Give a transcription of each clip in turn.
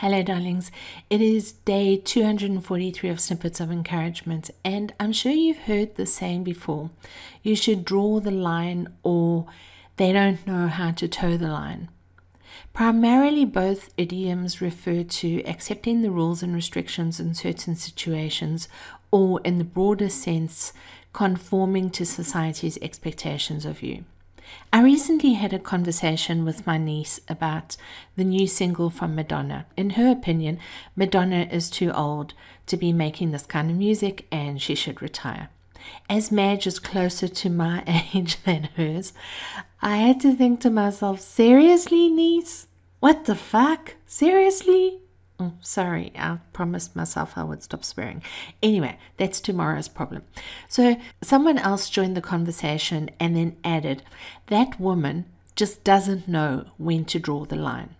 Hello, darlings. It is day 243 of Snippets of Encouragement, and I'm sure you've heard the saying before you should draw the line, or they don't know how to toe the line. Primarily, both idioms refer to accepting the rules and restrictions in certain situations, or in the broader sense, conforming to society's expectations of you. I recently had a conversation with my niece about the new single from Madonna. In her opinion, Madonna is too old to be making this kind of music and she should retire. As Madge is closer to my age than hers, I had to think to myself, seriously, niece? What the fuck? Seriously? Oh, sorry, I promised myself I would stop swearing. Anyway, that's tomorrow's problem. So, someone else joined the conversation and then added, That woman just doesn't know when to draw the line.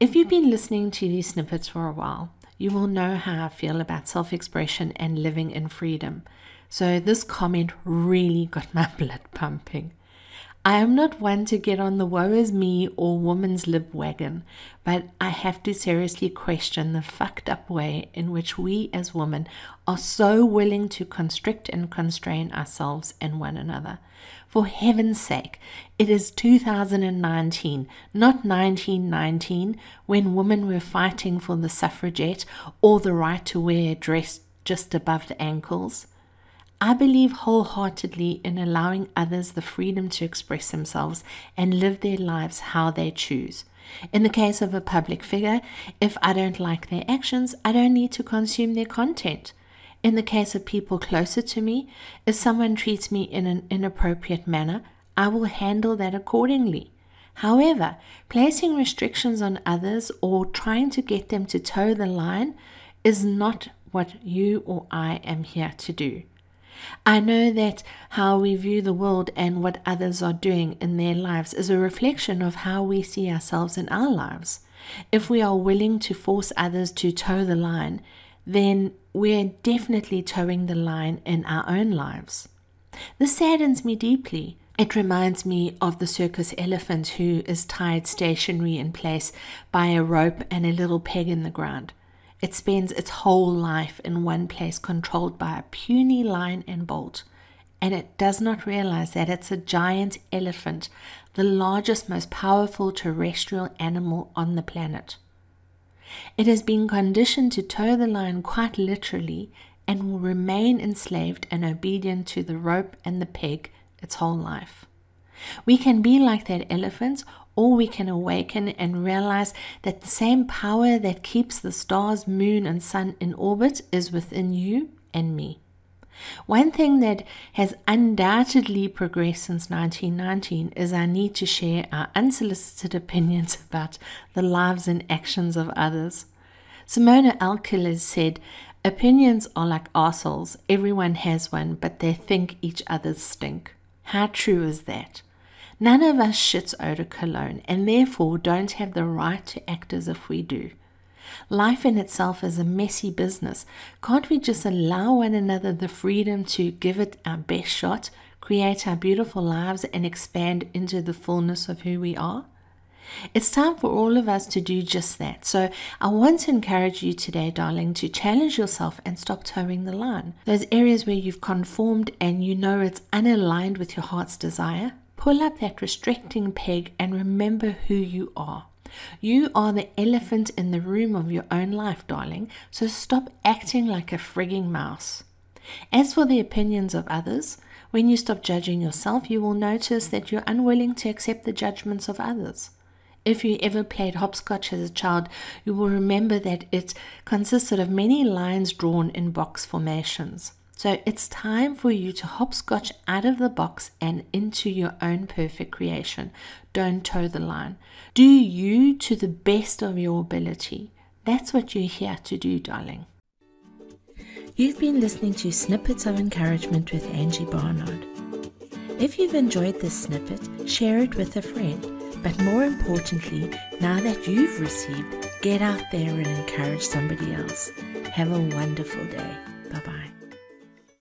If you've been listening to these snippets for a while, you will know how I feel about self expression and living in freedom. So, this comment really got my blood pumping. I am not one to get on the woe is me or woman's lib wagon, but I have to seriously question the fucked up way in which we as women are so willing to constrict and constrain ourselves and one another. For heaven's sake, it is 2019, not 1919, when women were fighting for the suffragette or the right to wear a dress just above the ankles. I believe wholeheartedly in allowing others the freedom to express themselves and live their lives how they choose. In the case of a public figure, if I don't like their actions, I don't need to consume their content. In the case of people closer to me, if someone treats me in an inappropriate manner, I will handle that accordingly. However, placing restrictions on others or trying to get them to toe the line is not what you or I am here to do. I know that how we view the world and what others are doing in their lives is a reflection of how we see ourselves in our lives. If we are willing to force others to toe the line, then we're definitely toeing the line in our own lives. This saddens me deeply. It reminds me of the circus elephant who is tied stationary in place by a rope and a little peg in the ground. It spends its whole life in one place, controlled by a puny line and bolt. And it does not realize that it's a giant elephant, the largest, most powerful terrestrial animal on the planet. It has been conditioned to toe the line quite literally and will remain enslaved and obedient to the rope and the peg its whole life. We can be like that elephant, or we can awaken and realize that the same power that keeps the stars, moon, and sun in orbit is within you and me. One thing that has undoubtedly progressed since 1919 is our need to share our unsolicited opinions about the lives and actions of others. Simona Alkilles said, Opinions are like arseholes. Everyone has one, but they think each other's stink. How true is that? None of us shits eau cologne and therefore don't have the right to act as if we do. Life in itself is a messy business. Can't we just allow one another the freedom to give it our best shot, create our beautiful lives, and expand into the fullness of who we are? It's time for all of us to do just that. So, I want to encourage you today, darling, to challenge yourself and stop toeing the line. Those areas where you've conformed and you know it's unaligned with your heart's desire, Pull up that restricting peg and remember who you are. You are the elephant in the room of your own life, darling, so stop acting like a frigging mouse. As for the opinions of others, when you stop judging yourself, you will notice that you're unwilling to accept the judgments of others. If you ever played hopscotch as a child, you will remember that it consisted of many lines drawn in box formations. So it's time for you to hopscotch out of the box and into your own perfect creation. Don't toe the line. Do you to the best of your ability. That's what you're here to do, darling. You've been listening to Snippets of Encouragement with Angie Barnard. If you've enjoyed this snippet, share it with a friend. But more importantly, now that you've received, get out there and encourage somebody else. Have a wonderful day.